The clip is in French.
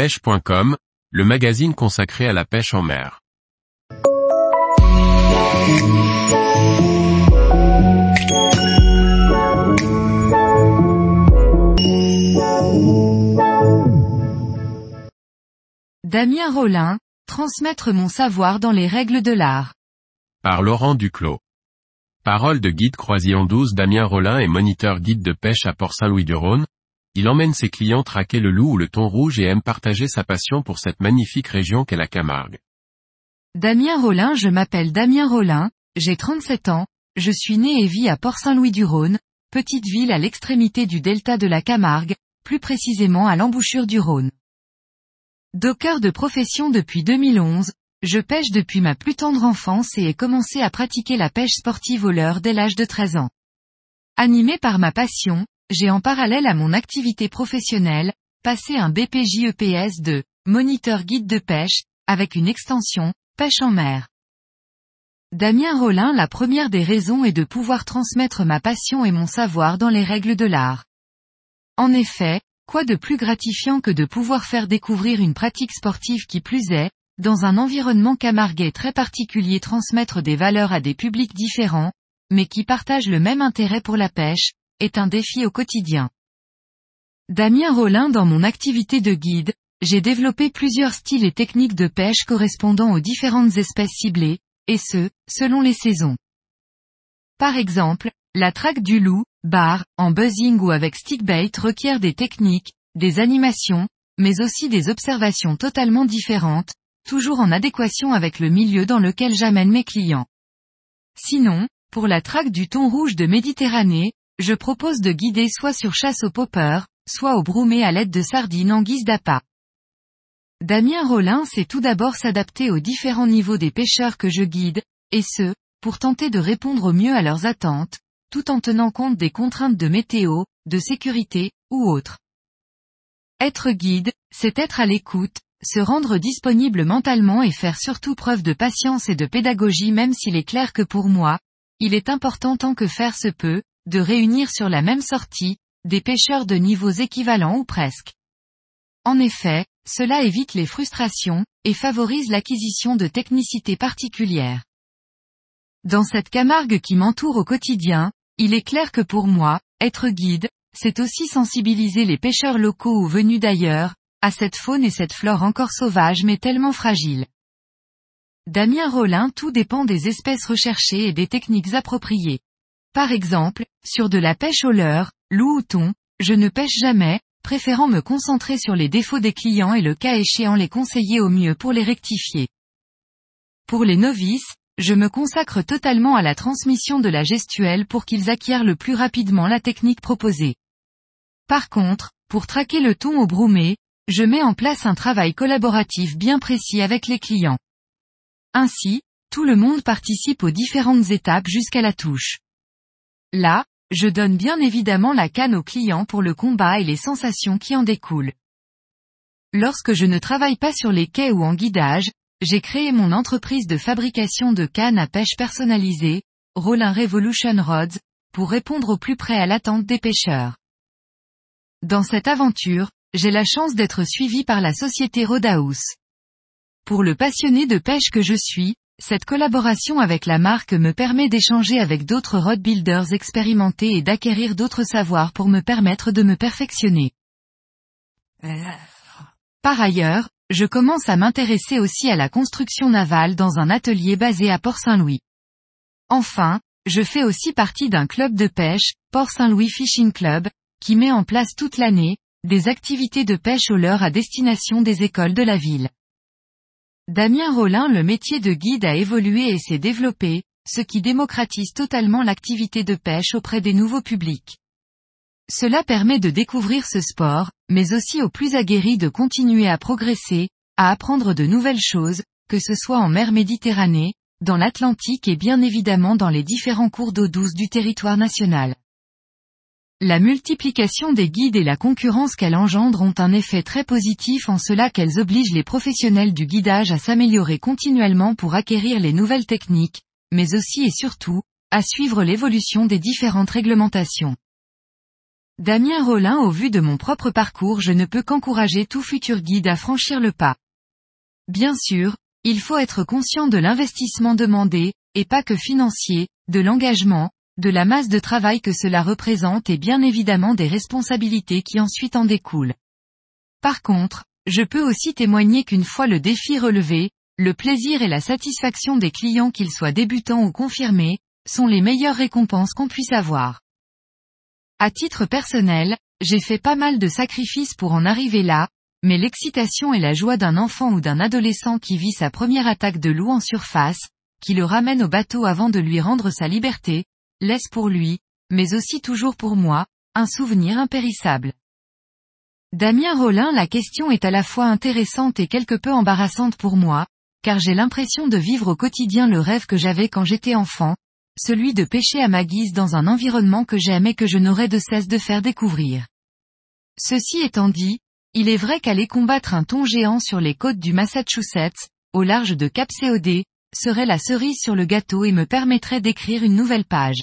pêche.com, le magazine consacré à la pêche en mer. Damien Rollin, transmettre mon savoir dans les règles de l'art. Par Laurent Duclos. Parole de guide croisillon 12 Damien Rollin est moniteur guide de pêche à Port-Saint-Louis-du-Rhône. Il emmène ses clients traquer le loup ou le thon rouge et aime partager sa passion pour cette magnifique région qu'est la Camargue. Damien Rollin Je m'appelle Damien Rollin, j'ai 37 ans, je suis né et vis à Port-Saint-Louis-du-Rhône, petite ville à l'extrémité du delta de la Camargue, plus précisément à l'embouchure du Rhône. Docker de profession depuis 2011, je pêche depuis ma plus tendre enfance et ai commencé à pratiquer la pêche sportive au leurre dès l'âge de 13 ans. Animé par ma passion, j'ai en parallèle à mon activité professionnelle, passé un BPJEPS de moniteur guide de pêche, avec une extension, pêche en mer. Damien Rollin La première des raisons est de pouvoir transmettre ma passion et mon savoir dans les règles de l'art. En effet, quoi de plus gratifiant que de pouvoir faire découvrir une pratique sportive qui plus est, dans un environnement camarguais très particulier transmettre des valeurs à des publics différents, mais qui partagent le même intérêt pour la pêche, est un défi au quotidien. Damien Rollin Dans mon activité de guide, j'ai développé plusieurs styles et techniques de pêche correspondant aux différentes espèces ciblées, et ce, selon les saisons. Par exemple, la traque du loup, bar, en buzzing ou avec stickbait requiert des techniques, des animations, mais aussi des observations totalement différentes, toujours en adéquation avec le milieu dans lequel j'amène mes clients. Sinon, pour la traque du thon rouge de Méditerranée, je propose de guider soit sur chasse au popper, soit au broumé à l'aide de sardines en guise d'appât. Damien Rollin sait tout d'abord s'adapter aux différents niveaux des pêcheurs que je guide, et ce, pour tenter de répondre au mieux à leurs attentes, tout en tenant compte des contraintes de météo, de sécurité, ou autres. Être guide, c'est être à l'écoute, se rendre disponible mentalement et faire surtout preuve de patience et de pédagogie même s'il est clair que pour moi, il est important tant que faire se peut, de réunir sur la même sortie, des pêcheurs de niveaux équivalents ou presque. En effet, cela évite les frustrations, et favorise l'acquisition de technicités particulières. Dans cette Camargue qui m'entoure au quotidien, il est clair que pour moi, être guide, c'est aussi sensibiliser les pêcheurs locaux ou venus d'ailleurs, à cette faune et cette flore encore sauvage mais tellement fragile. Damien Rollin Tout dépend des espèces recherchées et des techniques appropriées. Par exemple, sur de la pêche au leurre, loup ou thon, je ne pêche jamais, préférant me concentrer sur les défauts des clients et le cas échéant les conseiller au mieux pour les rectifier. Pour les novices, je me consacre totalement à la transmission de la gestuelle pour qu'ils acquièrent le plus rapidement la technique proposée. Par contre, pour traquer le thon au broumé, je mets en place un travail collaboratif bien précis avec les clients. Ainsi, tout le monde participe aux différentes étapes jusqu'à la touche. Là, je donne bien évidemment la canne aux clients pour le combat et les sensations qui en découlent. Lorsque je ne travaille pas sur les quais ou en guidage, j'ai créé mon entreprise de fabrication de cannes à pêche personnalisées, Rollin Revolution Rods, pour répondre au plus près à l'attente des pêcheurs. Dans cette aventure, j'ai la chance d'être suivi par la société Rodaus. Pour le passionné de pêche que je suis, cette collaboration avec la marque me permet d'échanger avec d'autres rod builders expérimentés et d'acquérir d'autres savoirs pour me permettre de me perfectionner. Par ailleurs, je commence à m'intéresser aussi à la construction navale dans un atelier basé à Port-Saint-Louis. Enfin, je fais aussi partie d'un club de pêche, Port-Saint-Louis Fishing Club, qui met en place toute l'année, des activités de pêche au leurre à destination des écoles de la ville. Damien Rollin Le métier de guide a évolué et s'est développé, ce qui démocratise totalement l'activité de pêche auprès des nouveaux publics. Cela permet de découvrir ce sport, mais aussi aux plus aguerris de continuer à progresser, à apprendre de nouvelles choses, que ce soit en mer Méditerranée, dans l'Atlantique et bien évidemment dans les différents cours d'eau douce du territoire national. La multiplication des guides et la concurrence qu'elle engendre ont un effet très positif en cela qu'elles obligent les professionnels du guidage à s'améliorer continuellement pour acquérir les nouvelles techniques, mais aussi et surtout, à suivre l'évolution des différentes réglementations. Damien Rollin au vu de mon propre parcours je ne peux qu'encourager tout futur guide à franchir le pas. Bien sûr, il faut être conscient de l'investissement demandé, et pas que financier, de l'engagement, de la masse de travail que cela représente et bien évidemment des responsabilités qui ensuite en découlent. Par contre, je peux aussi témoigner qu'une fois le défi relevé, le plaisir et la satisfaction des clients qu'ils soient débutants ou confirmés, sont les meilleures récompenses qu'on puisse avoir. À titre personnel, j'ai fait pas mal de sacrifices pour en arriver là, mais l'excitation et la joie d'un enfant ou d'un adolescent qui vit sa première attaque de loup en surface, qui le ramène au bateau avant de lui rendre sa liberté, laisse pour lui, mais aussi toujours pour moi, un souvenir impérissable. Damien Rollin la question est à la fois intéressante et quelque peu embarrassante pour moi, car j'ai l'impression de vivre au quotidien le rêve que j'avais quand j'étais enfant, celui de pêcher à ma guise dans un environnement que j'aime et que je n'aurais de cesse de faire découvrir. Ceci étant dit, il est vrai qu'aller combattre un thon géant sur les côtes du Massachusetts, au large de Cap COD, serait la cerise sur le gâteau et me permettrait d'écrire une nouvelle page.